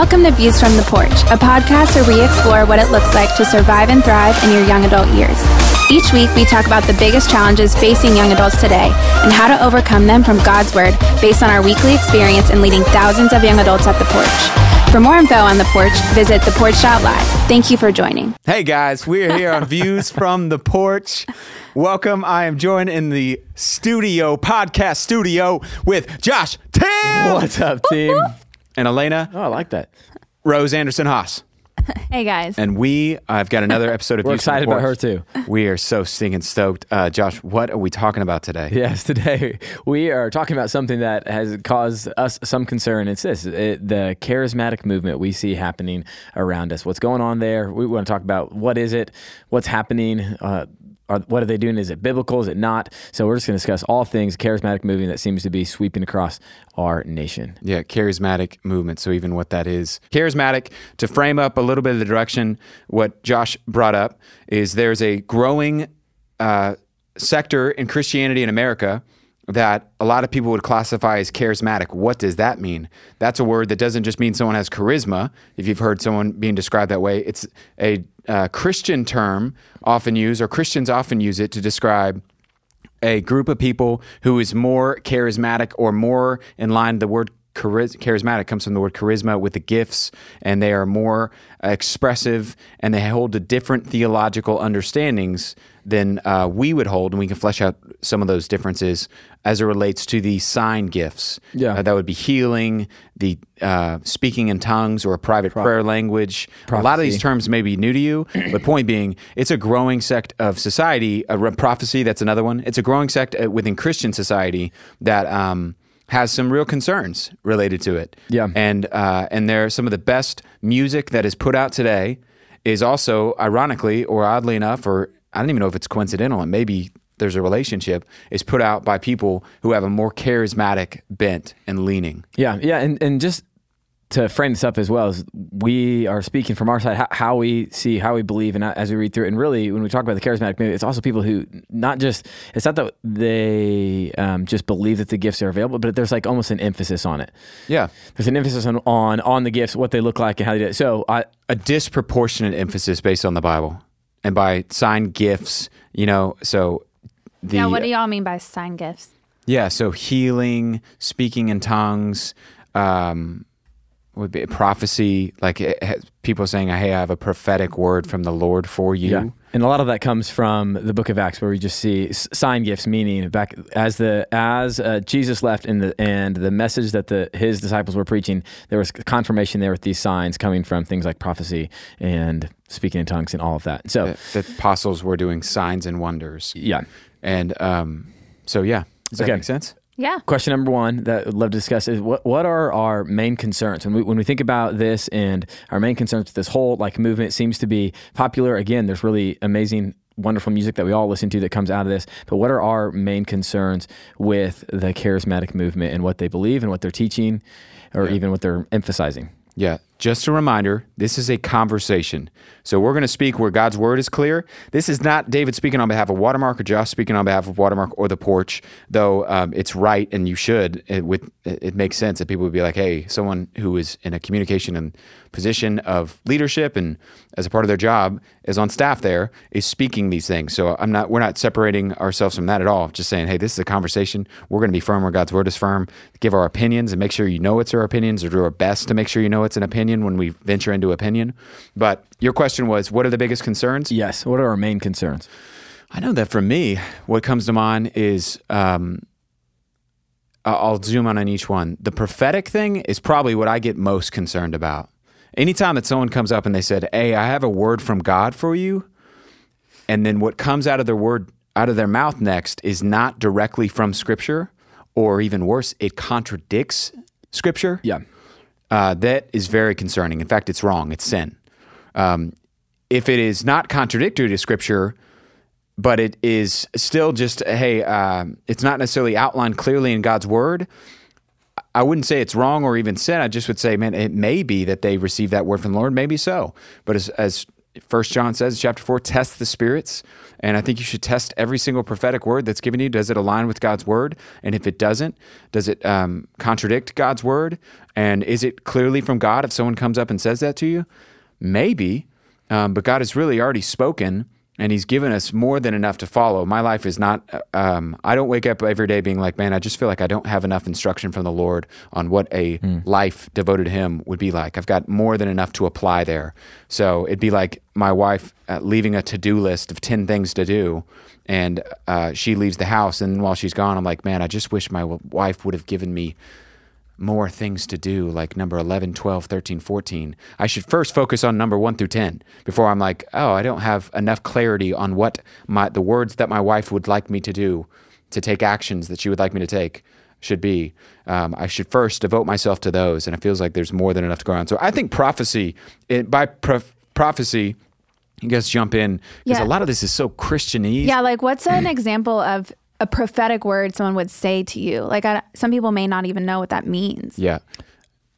Welcome to Views from the Porch, a podcast where we explore what it looks like to survive and thrive in your young adult years. Each week, we talk about the biggest challenges facing young adults today and how to overcome them from God's Word based on our weekly experience in leading thousands of young adults at the porch. For more info on the porch, visit theporch.live. Thank you for joining. Hey guys, we are here on Views from the Porch. Welcome. I am joined in the studio, podcast studio, with Josh Tim What's up, team? And Elena Oh, I like that. Rose Anderson Haas. Hey, guys. And we, I've got another episode of We're Views excited about her Porch. too. We are so stinking stoked. Uh, Josh, what are we talking about today? Yes, today we are talking about something that has caused us some concern. It's this it, the charismatic movement we see happening around us. What's going on there? We want to talk about what is it, what's happening. Uh, are, what are they doing? Is it biblical? Is it not? So we're just going to discuss all things charismatic movement that seems to be sweeping across our nation. Yeah, charismatic movement. So, even what that is. Charismatic, to frame up a little bit of the direction, what Josh brought up is there's a growing uh, sector in Christianity in America that a lot of people would classify as charismatic. What does that mean? That's a word that doesn't just mean someone has charisma. If you've heard someone being described that way, it's a uh, Christian term often used, or Christians often use it to describe a group of people who is more charismatic or more in line the word chariz- charismatic comes from the word charisma with the gifts and they are more expressive and they hold to different theological understandings than uh, we would hold and we can flesh out some of those differences as it relates to the sign gifts Yeah. Uh, that would be healing the uh, speaking in tongues or a private prayer language a lot of these terms may be new to you, but point being, it's a growing sect of society. A re- prophecy, that's another one. It's a growing sect uh, within Christian society that um, has some real concerns related to it. Yeah. and uh, and there some of the best music that is put out today is also, ironically or oddly enough, or I don't even know if it's coincidental, and maybe there's a relationship, is put out by people who have a more charismatic bent and leaning. Yeah, yeah, and, and just to frame this up as well is we are speaking from our side, how, how we see, how we believe, and as we read through it. And really, when we talk about the charismatic movement, it's also people who not just it's not that they um, just believe that the gifts are available, but there's like almost an emphasis on it. Yeah, There's an emphasis on on, on the gifts, what they look like, and how they do it. So I, a disproportionate emphasis based on the Bible and by sign gifts, you know, so the yeah, what do y'all mean by sign gifts? yeah, so healing, speaking in tongues, um would be prophecy, like it has, people saying, "Hey, I have a prophetic word from the Lord for you." Yeah. And a lot of that comes from the book of Acts where we just see sign gifts meaning back as the as uh, Jesus left in the and the message that the his disciples were preaching there was confirmation there with these signs coming from things like prophecy and speaking in tongues and all of that. So That the apostles were doing signs and wonders, yeah. and um, so yeah, does that make sense? Yeah. Question number one that I'd love to discuss is what what are our main concerns when we when we think about this and our main concerns with this whole like movement seems to be popular. Again, there's really amazing, wonderful music that we all listen to that comes out of this. But what are our main concerns with the charismatic movement and what they believe and what they're teaching, or even what they're emphasizing? Yeah. Just a reminder, this is a conversation. So we're going to speak where God's word is clear. This is not David speaking on behalf of Watermark or Josh speaking on behalf of Watermark or the porch, though um, it's right and you should. It, with, it, it makes sense that people would be like, hey, someone who is in a communication and position of leadership and as a part of their job is on staff there is speaking these things. So I'm not, we're not separating ourselves from that at all. Just saying, hey, this is a conversation. We're going to be firm where God's word is firm, give our opinions and make sure you know it's our opinions or do our best to make sure you know it's an opinion when we venture into opinion. But your question was, what are the biggest concerns? Yes. What are our main concerns? I know that for me, what comes to mind is um, I'll zoom on on each one. The prophetic thing is probably what I get most concerned about. Anytime that someone comes up and they said, "Hey, I have a word from God for you," and then what comes out of their word out of their mouth next is not directly from Scripture, or even worse, it contradicts Scripture Yeah. uh, that is very concerning. In fact, it's wrong. It's sin. Um, if it is not contradictory to Scripture, but it is still just hey, um, it's not necessarily outlined clearly in God's Word. I wouldn't say it's wrong or even sin. I just would say, man, it may be that they received that word from the Lord. Maybe so. But as, as First John says, chapter four, test the spirits. And I think you should test every single prophetic word that's given you. Does it align with God's word? And if it doesn't, does it um, contradict God's word? And is it clearly from God if someone comes up and says that to you? Maybe. Um, but God has really already spoken and he's given us more than enough to follow. My life is not, um, I don't wake up every day being like, man, I just feel like I don't have enough instruction from the Lord on what a mm. life devoted to him would be like. I've got more than enough to apply there. So it'd be like my wife uh, leaving a to do list of 10 things to do. And uh, she leaves the house. And while she's gone, I'm like, man, I just wish my wife would have given me more things to do, like number 11, 12, 13, 14. I should first focus on number 1 through 10 before I'm like, oh, I don't have enough clarity on what my, the words that my wife would like me to do, to take actions that she would like me to take should be. Um, I should first devote myself to those. And it feels like there's more than enough to go around. So I think prophecy, it, by prof- prophecy, you guys jump in because yeah. a lot of this is so Christianese. Yeah, like what's an example of a prophetic word someone would say to you. Like I, some people may not even know what that means. Yeah.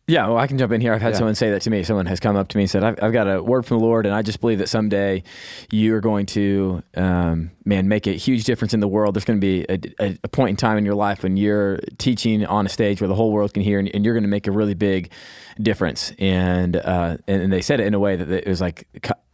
Yeah, well, I can jump in here. I've had yeah. someone say that to me. Someone has come up to me and said, I've, I've, got a word from the Lord, and I just believe that someday you are going to, um, man, make a huge difference in the world. There's going to be a, a, a, point in time in your life when you're teaching on a stage where the whole world can hear, and, and you're going to make a really big difference. And, uh, and, and they said it in a way that it was like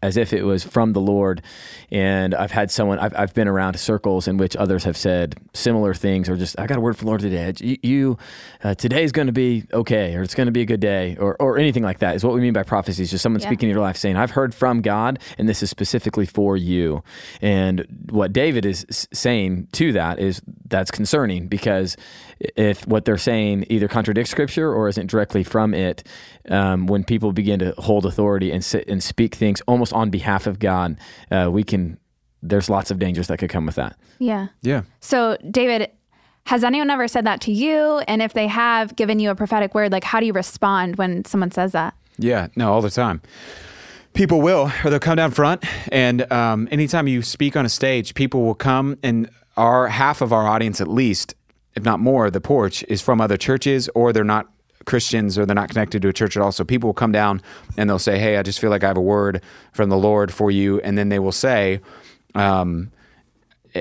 as if it was from the Lord. And I've had someone, I've, I've been around circles in which others have said similar things, or just, I got a word from the Lord today. You, you uh, today's going to be okay, or it's going to be a good day, or, or anything like that is what we mean by prophecy. Is just someone yeah. speaking in your life saying, I've heard from God, and this is specifically for you. And what David is saying to that is that's concerning because if what they're saying either contradicts scripture or isn't directly from it, um, when people begin to hold authority and sit and speak things almost on behalf of God, uh, we can. There's lots of dangers that could come with that. Yeah. Yeah. So, David, has anyone ever said that to you? And if they have given you a prophetic word, like how do you respond when someone says that? Yeah. No, all the time people will, or they'll come down front. And um, anytime you speak on a stage, people will come, and our half of our audience, at least, if not more, the porch is from other churches, or they're not Christians or they're not connected to a church at all. So people will come down and they'll say, Hey, I just feel like I have a word from the Lord for you. And then they will say, um,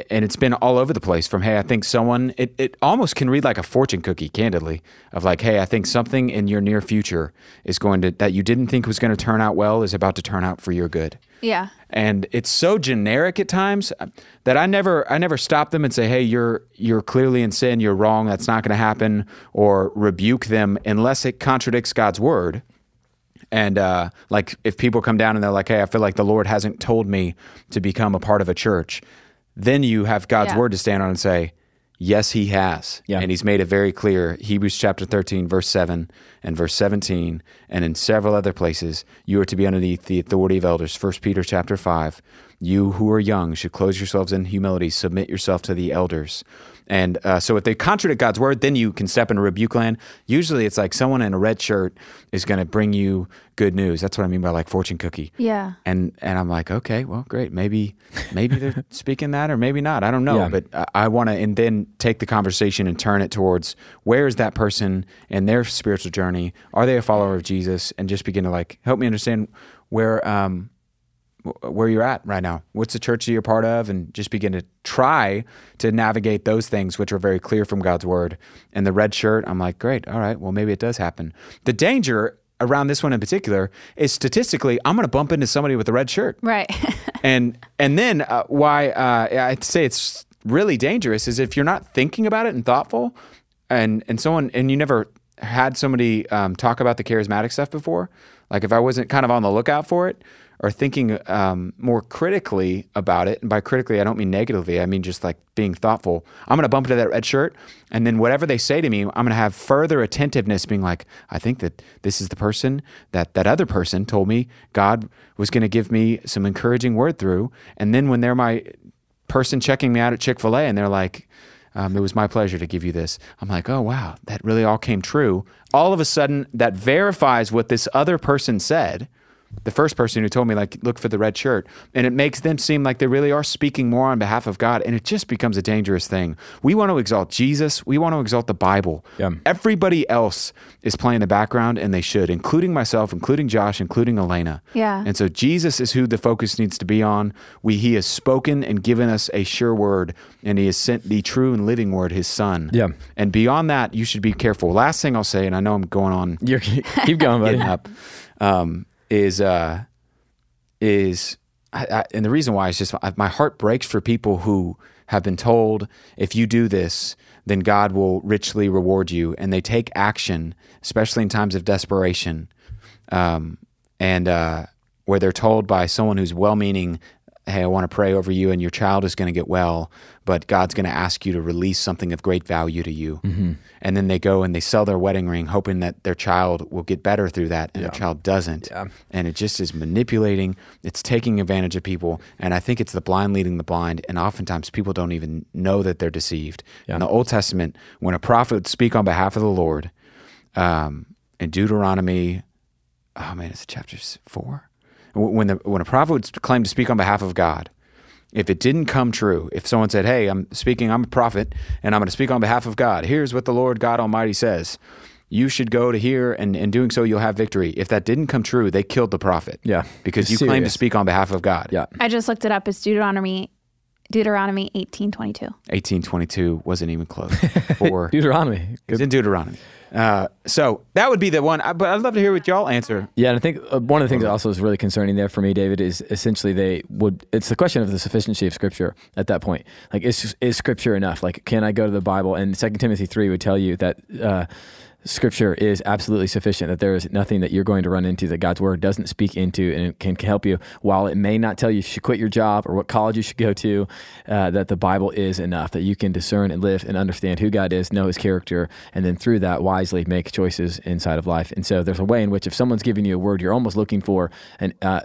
and it's been all over the place from hey i think someone it, it almost can read like a fortune cookie candidly of like hey i think something in your near future is going to that you didn't think was going to turn out well is about to turn out for your good. Yeah. And it's so generic at times that i never i never stop them and say hey you're you're clearly in sin you're wrong that's not going to happen or rebuke them unless it contradicts god's word. And uh, like if people come down and they're like hey i feel like the lord hasn't told me to become a part of a church then you have God's yeah. word to stand on and say, Yes, he has. Yeah. And he's made it very clear. Hebrews chapter 13, verse 7 and verse 17, and in several other places, you are to be underneath the authority of elders. 1 Peter chapter 5. You who are young should close yourselves in humility, submit yourself to the elders. And uh, so if they contradict God's word, then you can step into rebuke land. Usually it's like someone in a red shirt is going to bring you good news. That's what I mean by like fortune cookie. Yeah. And and I'm like, okay, well, great. Maybe maybe they're speaking that or maybe not. I don't know. Yeah. But I, I want to and then take the conversation and turn it towards where is that person in their spiritual journey? Are they a follower of Jesus? And just begin to like help me understand where um where you're at right now. What's the church that you're part of? And just begin to try to navigate those things, which are very clear from God's word. And the red shirt, I'm like, great, all right, well, maybe it does happen. The danger around this one in particular is statistically, I'm going to bump into somebody with a red shirt. Right. and and then uh, why uh, I'd say it's really dangerous is if you're not thinking about it and thoughtful, and and someone and you never had somebody um, talk about the charismatic stuff before. Like if I wasn't kind of on the lookout for it, or thinking um, more critically about it. And by critically, I don't mean negatively. I mean just like being thoughtful. I'm going to bump into that red shirt, and then whatever they say to me, I'm going to have further attentiveness, being like, I think that this is the person that that other person told me God was going to give me some encouraging word through. And then when they're my person checking me out at Chick Fil A, and they're like. Um, it was my pleasure to give you this. I'm like, oh, wow, that really all came true. All of a sudden, that verifies what this other person said the first person who told me like look for the red shirt. And it makes them seem like they really are speaking more on behalf of god. And it just becomes a dangerous thing. We want to exalt jesus. We want to exalt the bible. Yeah. everybody else is playing the background and they should including myself including josh including elena. Yeah. and so jesus is who the focus needs to be on. We he has spoken and given us a sure word and he has sent the true and living word his son. Yeah. and beyond that you should be careful. Last thing i'll say and i know i'm going on. You're, keep going, buddy. getting up. Um, is uh, is I, I, and the reason why is just I, my heart breaks for people who have been told if you do this then God will richly reward you. And they take action especially in times of desperation. Um, and uh, where they're told by someone who's well-meaning hey I want to pray over you and your child is going to get well but God's going to ask you to release something of great value to you. And then they go and they sell their wedding ring hoping that their child will get better through that and their child doesn't. Yeah. and it just is manipulating. It's taking advantage of people. And i think it's the blind leading the blind. And oftentimes people don't even know that they're deceived. In the old testament when a prophet would speak on behalf of the lord um, in deuteronomy oh man it's chapter s- four when the when a prophet would claim to speak on behalf of god if it didn't come true, if someone said, Hey, I'm speaking, I'm a prophet, and I'm going to speak on behalf of God, here's what the Lord God Almighty says. You should go to here, and in doing so, you'll have victory. If that didn't come true, they killed the prophet. Yeah. Because It's you claim to speak on behalf of God. Yeah. I just looked it up. It's Deuteronomy, Deuteronomy eighteen twenty two. 1822 wasn't even close. Or Deuteronomy. it's in Deuteronomy. Uh, so that would be the one. I- But I'd love to hear what y'all answer. Yeah, and I think uh, one of the things that also is really concerning there for me, David, is essentially they would. It's the question of the sufficiency of Scripture at that point. Like, is is Scripture enough? Like, can I go to the Bible? And Second Timothy three would tell you that. Uh, Scripture is absolutely sufficient. That there is nothing that you're going to run into that God's word doesn't speak into, and it can help you. While it may not tell you you should quit your job or what college you should go to, uh, that the Bible is enough. That you can discern and live and understand who God is, know His character, and then through that wisely make choices inside of life. And so there's a way in which if someone's giving you a word, you're almost looking for and Uh,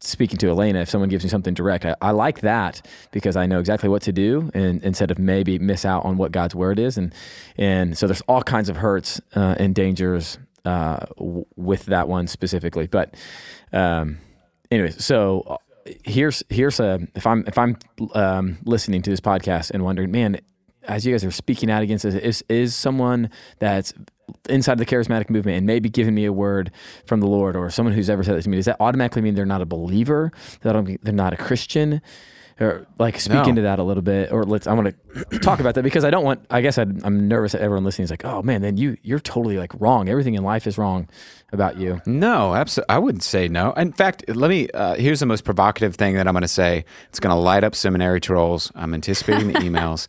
speaking to Elena, if someone gives me something direct, I, I like that because I know exactly what to do, and instead of maybe miss out on what God's word is, and and so there's all kinds of hurts uh, and dangers uh, w- with that one specifically. But um, anyways, so uh, here's here's a if I'm if I'm um, listening to this podcast and wondering, man, as you guys are speaking out against this, is is someone that's inside the charismatic movement and maybe giving me a word from the Lord or someone who's ever said that to me, does that automatically mean they're not a believer? That they're not a Christian? Or like speak No. into that a little bit, or let's. I want to talk about that because I don't want. I guess I'd, I'm nervous that everyone listening is like, "Oh man, then you you're totally like wrong. Everything in life is wrong about you." No, absolutely. I wouldn't say no. In fact, let me. Uh, here's the most provocative thing that I'm going to say. It's going to light up seminary trolls. I'm anticipating the emails.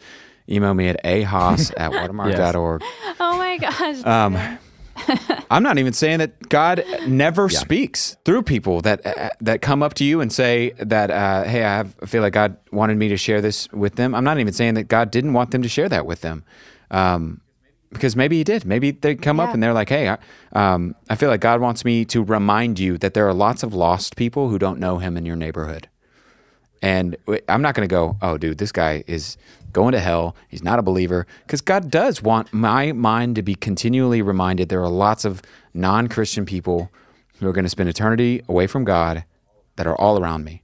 Email me at ahaas at watermark.org. Oh my gosh. Um, I'm not even saying that God never speaks through people that uh, that come up to you and say that, uh, "Hey, I, have, I feel like God wanted me to share this with them." I'm not even saying that God didn't want them to share that with them, um, because maybe He did. Maybe they come up and they're like, "Hey, I, um, I feel like God wants me to remind you that there are lots of lost people who don't know Him in your neighborhood." And I'm not going to go, oh, dude, this guy is going to hell. He's not a believer. Because God does want my mind to be continually reminded there are lots of non Christian people who are going to spend eternity away from God that are all around me.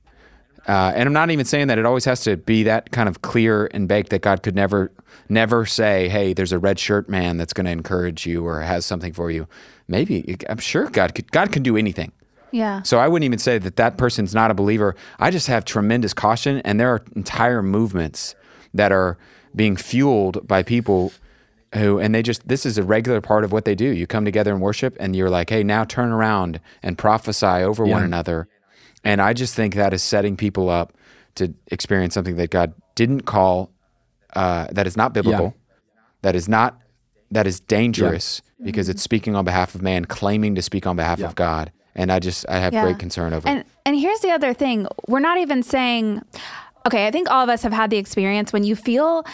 Uh, and I'm not even saying that it always has to be that kind of clear and baked that God could never, never say, "Hey, there's a red shirt man that's going to encourage you or has something for you." Maybe I'm sure God could. God can do anything. Yeah. So I wouldn't even say that that person's not a believer. I just have tremendous caution, and there are entire movements that are being fueled by people who, and they just this is a regular part of what they do. You come together and worship, and you're like, hey, now turn around and prophesy over one another. And I just think that is setting people up to experience something that God didn't call, uh, that is not biblical, that is not, that is dangerous because it's speaking on behalf of man, claiming to speak on behalf of God. And I just, I have Yeah. great concern over it. And and here's the other thing. We're not even saying okay, I think all of us have had the experience when you feel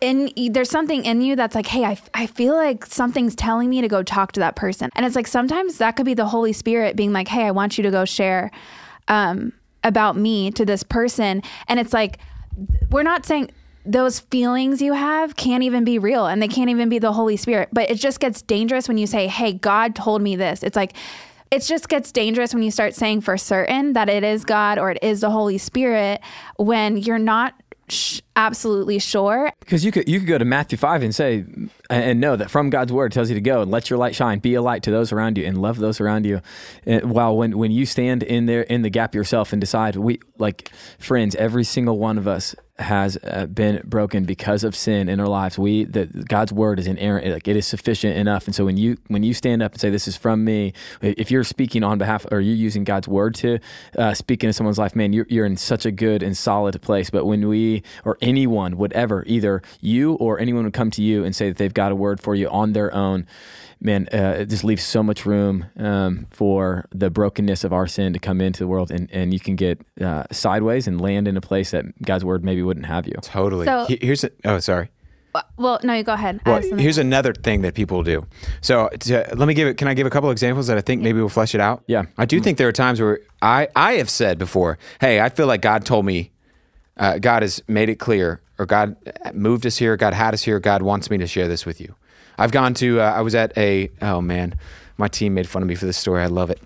in there's something in you that's like, "Hey, I, I feel like something's telling me to go talk to that person." And it's like sometimes that could be the Holy Spirit being like, "Hey, I want you to go share um about me to this person." And it's like we're not saying those feelings you have can't even be real and they can't even be the Holy Spirit. But it just gets dangerous when you say, Hey, God told me this. It's like it just gets dangerous when you start saying for certain that it is God or it is the Holy Spirit when you're not sh- absolutely sure. Because you could you could go to Matthew five and say and know that from God's word tells you to go and let your light shine, be a light to those around you, and love those around you. And while when when you stand in there in the gap yourself and decide we like friends, every single one of us has uh, been broken because of sin in our lives. We that God's word is inerrant, like it is sufficient enough. And so when you when you stand up and say this is from me, if you're speaking on behalf or you're using God's word to uh, speak into someone's life, man, you're you're in such a good and solid place. But when we or anyone would ever, either you or anyone would come to you and say that they've got a word for you on their own, man, uh, it just leaves so much room um, for the brokenness of our sin to come into the world, and, and you can get uh, sideways and land in a place that God's word maybe wouldn't have you. Totally. So- He- here's a, oh sorry. Well, no, you go ahead. Well, here's another thing that people do. So to, let me give it. Can I give a couple examples that I think maybe will flesh it out? Yeah. I do think there are times where I I have said before, "Hey, I feel like God told me, uh, God has made it clear, or God moved us here, God had us here, God wants me to share this with you." I've gone to. Uh, I was at a. Oh man, my team made fun of me for this story. I love it.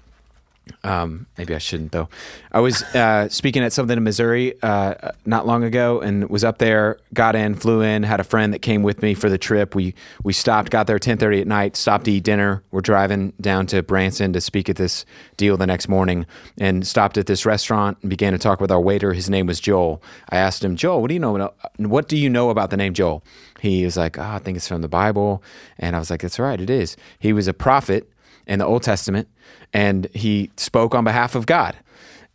Um, maybe I shouldn't though. I was uh, speaking at something in Missouri uh, not long ago, and was up there. Got in, flew in, had a friend that came with me for the trip. We we stopped, got there ten thirty at night, stopped to eat dinner. We're driving down to Branson to speak at this deal the next morning, and stopped at this restaurant and began to talk with our waiter. His name was Joel. I asked him, Joel, what do you know? What do you know about the name Joel? He was like, oh, I think it's from the Bible, and I was like, that's right, it is. He was a prophet in the Old Testament, and he spoke on behalf of God.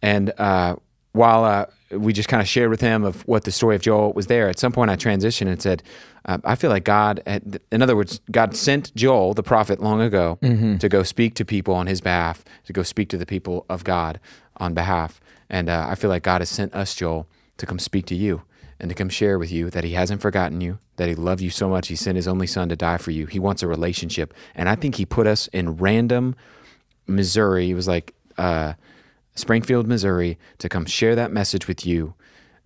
And uh, while uh, we just kind of shared with him of what the story of Joel was there, at some point I transitioned and said, uh, I feel like God, had, in other words, God sent Joel, the prophet, long ago to go speak to people on his behalf, to go speak to the people of God on behalf. And uh, I feel like God has sent us, Joel, to come speak to you and to come share with you that he hasn't forgotten you, that he loved you so much, he sent his only son to die for you. He wants a relationship. And I think he put us in random Missouri. It was like uh, Springfield, Missouri, to come share that message with you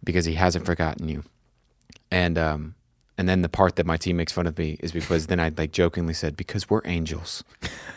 because he hasn't forgotten you. And um, and then the part that my team makes fun of me is because then I like jokingly said because we're angels,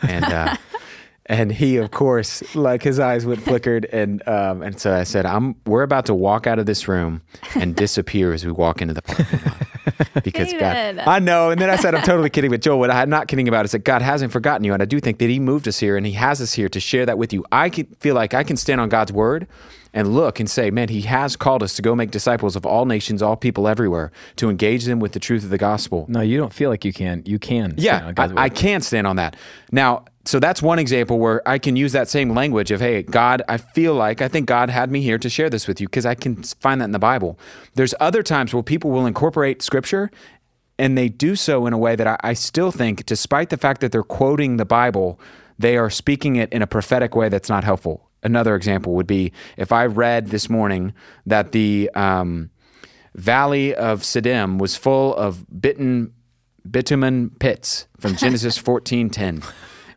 and uh, and he of course like his eyes went flickered and um, and so I said I'm we're about to walk out of this room and disappear as we walk into the parking lot because David. God I know and then I said I'm totally kidding but Joel what I'm not kidding about is that God hasn't forgotten you and I do think that he moved us here and he has us here to share that with you I can feel like I can stand on God's word and look and say, man, he has called us to go make disciples of all nations, all people everywhere, to engage them with the truth of the gospel. No, you don't feel like you can. You can. stand Yeah, on God's I, word. I can stand on that. Now, so that's one example where I can use that same language of, hey, God, I feel like I think God had me here to share this with you because I can find that in the Bible. There's other times where people will incorporate scripture and they do so in a way that I, I still think, despite the fact that they're quoting the Bible, they are speaking it in a prophetic way that's not helpful. Another example would be if I read this morning that the um, valley of Siddim was full of bitten bitumen pits from Genesis fourteen ten.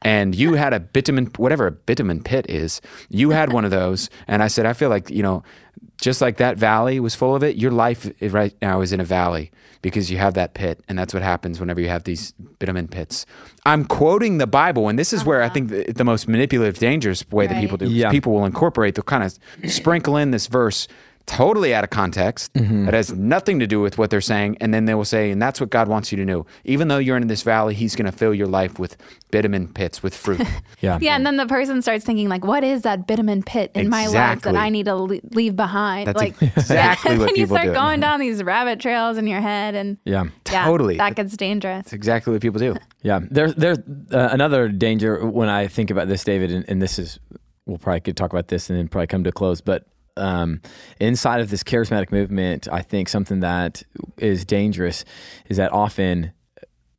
And you had a bitumen, whatever a bitumen pit is, you had one of those. And I said, I feel like, you know, just like that valley was full of it, your life right now is in a valley because you have that pit. And that's what happens whenever you have these bitumen pits. I'm quoting the Bible, and this is where I uh-huh. think the, the most manipulative, dangerous way that people do. Yeah. People will incorporate, they'll kind of sprinkle in this verse totally out of context that has nothing to do with what they're saying and then they will say and that's what god wants you to know even though you're in this valley he's going to fill your life with bitumen pits with fruit yeah. Yeah, and then the person starts thinking like, "What is that bitumen pit in my life that I need to leave behind?" That's like exactly yeah, what and you start do. going down these rabbit trails in your head, and Yeah. yeah, Totally. that gets dangerous. That's exactly what people do Yeah, there's there's uh, another danger when I think about this, David, and, and this is we'll probably could talk about this and then probably come to a close. But um, inside of this charismatic movement, I think something that is dangerous is that often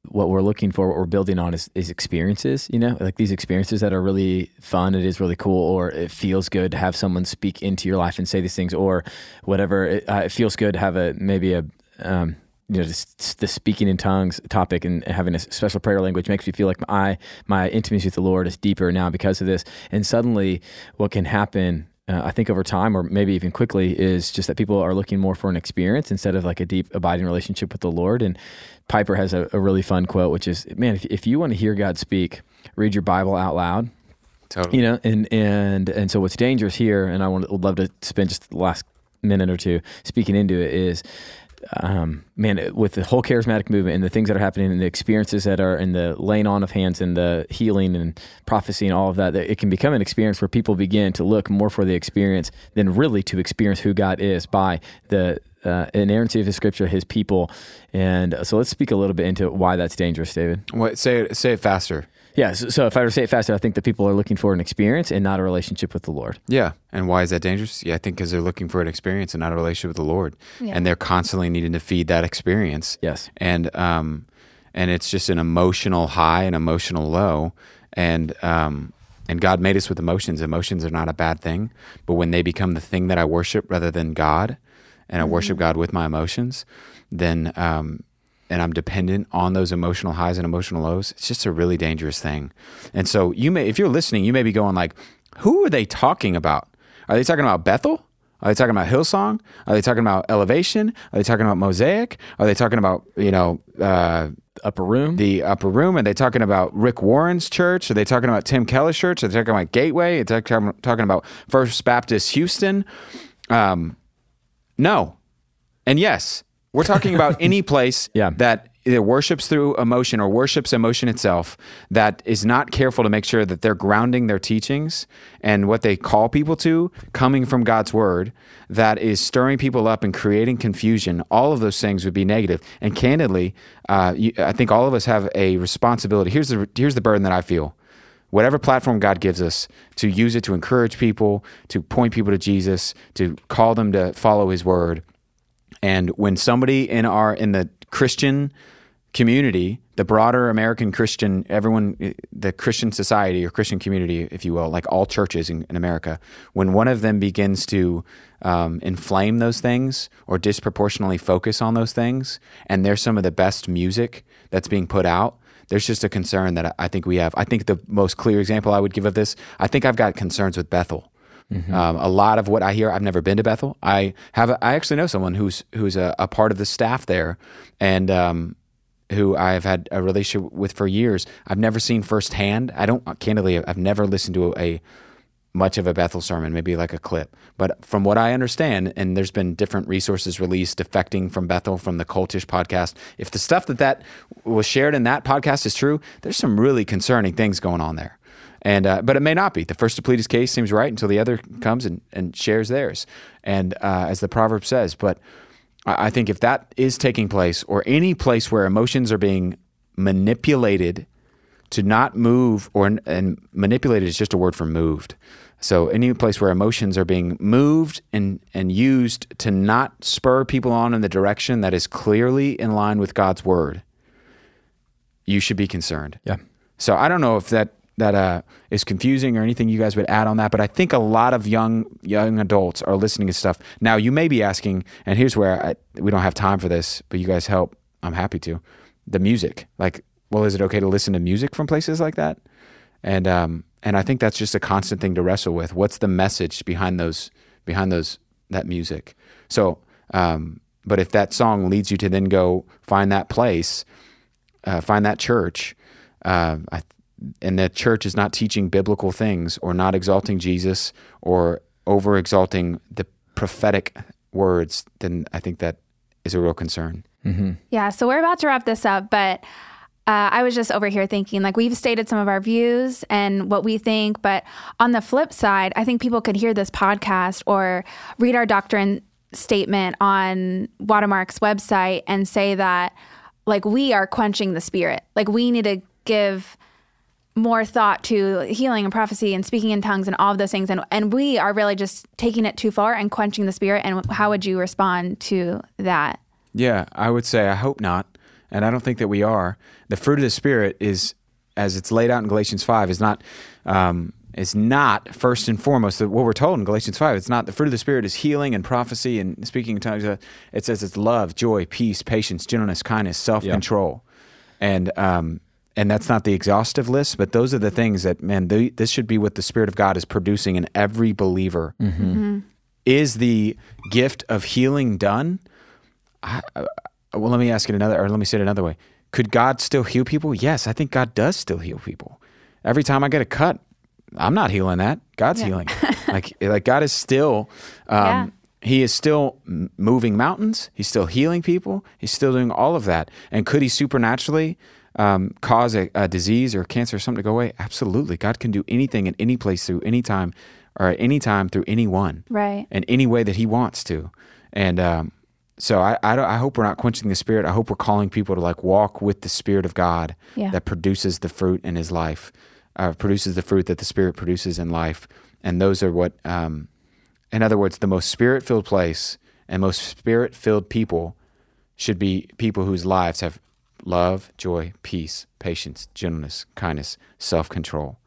what we're looking for, what we're building on is, is experiences, you know, like these experiences that are really fun. It is really cool, or it feels good to have someone speak into your life and say these things, or whatever. It, uh, it feels good to have a maybe a, um, you know, just the speaking in tongues topic and having a special prayer language makes me feel like my my intimacy with the Lord is deeper now because of this. And suddenly, what can happen uh, I think over time, or maybe even quickly, is just that people are looking more for an experience instead of like a deep, abiding relationship with the Lord. And Piper has a, a really fun quote, which is, "Man, if, if you want to hear God speak, read your Bible out loud." Totally. You know, and and and so what's dangerous here, and I would would love to spend just the last minute or two speaking into it is um, man, with the whole charismatic movement and the things that are happening and the experiences that are in the laying on of hands and the healing and prophecy and all of that, that it can become an experience where people begin to look more for the experience than really to experience who God is by the uh, inerrancy of His Scripture, His people, and so let's speak a little bit into why that's dangerous, David. What, say it. Say it faster. Yeah. So, so if I were to say it faster, I think that people are looking for an experience and not a relationship with the Lord. Yeah. And why is that dangerous? Yeah, I think because they're looking for an experience and not a relationship with the Lord, and they're constantly needing to feed that experience. Yes. And um, and it's just an emotional high and emotional low, and um, and God made us with emotions. Emotions are not a bad thing, but when they become the thing that I worship rather than God, and I worship God with my emotions, then um, and I'm dependent on those emotional highs and emotional lows, it's just a really dangerous thing. And so you may, if you're listening, you may be going like, who are they talking about? Are they talking about Bethel? Are they talking about Hillsong? Are they talking about Elevation? Are they talking about Mosaic? Are they talking about you know uh, Upper room. the upper room? Are they talking about Rick Warren's church? Are they talking about Tim Keller's church? Are they talking about Gateway? Are they talking talking about First Baptist Houston? Um, no, and yes, we're talking about any place Yeah. that either worships through emotion or worships emotion itself that is not careful to make sure that they're grounding their teachings and what they call people to coming from God's word that is stirring people up and creating confusion. All of those things would be negative. And candidly, uh, you, I think all of us have a responsibility. Here's the here's the burden that I feel whatever platform God gives us to use it to encourage people, to point people to Jesus, to call them to follow his word. And when somebody in our in the Christian community, the broader American Christian, everyone, the Christian society or Christian community, if you will, like all churches in, in America, when one of them begins to um, inflame those things or disproportionately focus on those things, and there's some of the best music that's being put out, there's just a concern that I think we have. I think the most clear example I would give of this, I think I've got concerns with Bethel. Um, a lot of what I hear, I've never been to Bethel. I have, I actually know someone who's who's a, a part of the staff there, and um, who I've had a relationship with for years. I've never seen firsthand. I don't candidly, I've never listened to a much of a Bethel sermon, maybe like a clip. But from what I understand, and there's been different resources released defecting from Bethel from the Cultish podcast. If the stuff that that was shared in that podcast is true, there's some really concerning things going on there. And uh, but it may not be. The first to plead his case seems right until the other comes and, and shares theirs. And uh, as the proverb says, but I I think if that is taking place, or any place where emotions are being manipulated to not move, or and manipulated is just a word for moved. So any place where emotions are being moved and and used to not spur people on in the direction that is clearly in line with God's word, you should be concerned. Yeah. So I don't know if that that uh, is confusing or anything you guys would add on that, but I think a lot of young young adults are listening to stuff. Now you may be asking, and here's where I, we don't have time for this, but you guys help. I'm happy to. The music, like, well, is it okay to listen to music from places like that? And um, and I think that's just a constant thing to wrestle with. What's the message behind those behind those that music? So, um, but if that song leads you to then go find that place, uh, find that church, uh, I, and the church is not teaching biblical things or not exalting Jesus or over exalting the prophetic words, then I think that is a real concern. Yeah, so we're about to wrap this up, but uh, I was just over here thinking like we've stated some of our views and what we think, but on the flip side, I think people could hear this podcast or read our doctrine statement on Watermark's website and say that like we are quenching the spirit. Like we need to give more thought to healing and prophecy and speaking in tongues and all of those things and and we are really just taking it too far and quenching the spirit and how would you respond to that? Yeah, I would say I hope not, and I don't think that we are. The fruit of the spirit is, as it's laid out in Galatians five, is not. Um, is not first and foremost what we're told in Galatians 5. It's not the fruit of the Spirit is healing and prophecy and speaking in tongues. It says it's love, joy, peace, patience, gentleness, kindness, self control. And, um, and that's not the exhaustive list, but those are the things that, man, th- this should be what the Spirit of God is producing in every believer. Is the gift of healing done? I, uh, well, let me ask it another, or let me say it another way. Could God still heal people? Yes, I think God does still heal people. Every time I get a cut, I'm not healing that. God's healing. like like God is still um, Yeah. he is still moving mountains. He's still healing people. He's still doing all of that. And could he supernaturally um, cause a, a disease or cancer or something to go away? Absolutely. God can do anything in any place through any time or at any time through anyone Right. in any way that he wants to. And um, so I, I, I hope we're not quenching the spirit. I hope we're calling people to like walk with the spirit of God Yeah. that produces the fruit in his life, uh, produces the fruit that the spirit produces in life. And those are what, um, in other words, the most spirit filled place and most spirit filled people should be people whose lives have love, joy, peace, patience, gentleness, kindness, self control.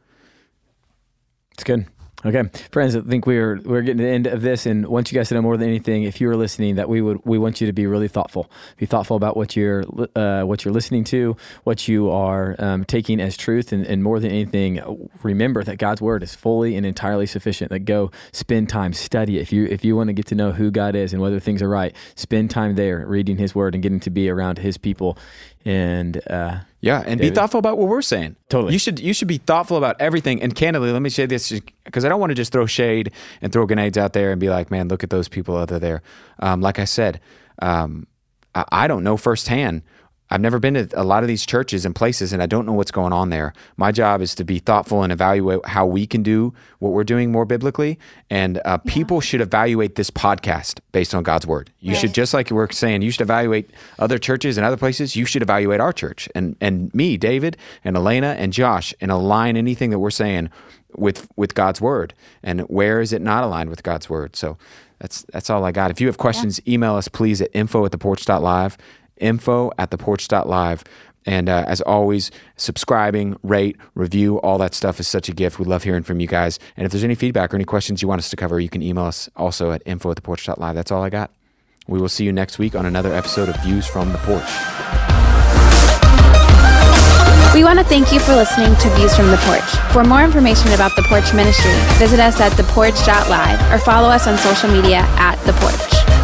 It's good. Okay, friends, I think we're we're getting to the end of this, and want you guys to know more than anything, if you are listening, that we would we want you to be really thoughtful. Be thoughtful about what you're uh, what you're listening to, what you are um, taking as truth, and, and more than anything, remember that God's word is fully and entirely sufficient. That go spend time, study. If you if you want to get to know who God is and whether things are right, spend time there reading His word and getting to be around His people. And uh, Yeah, and be thoughtful about what we're saying. Totally. You should you should be thoughtful about everything. And candidly, let me say this because I don't want to just throw shade and throw grenades out there and be like, man, look at those people over there. Um, like I said, um, I, I don't know firsthand. I've never been to a lot of these churches and places, and I don't know what's going on there. My job is to be thoughtful and evaluate how we can do what we're doing more biblically. And uh, people should evaluate this podcast based on God's word. You should just like we're saying, you should evaluate other churches and other places. You should evaluate our church and and me, David, and Elena and Josh, and align anything that we're saying with with God's word. And where is it not aligned with God's word? So that's that's all I got. If you have questions, email us please at info at the porch.live, info at the porch.live. And uh, as always, subscribing, rate, review, all that stuff is such a gift. We love hearing from you guys. And if there's any feedback or any questions you want us to cover, you can email us also at info at the porch.live. That's all I got. We will see you next week on another episode of Views from the Porch. We want to thank you for listening to Views from the Porch. For more information about the Porch Ministry, visit us at theporch.live or follow us on social media at The Porch.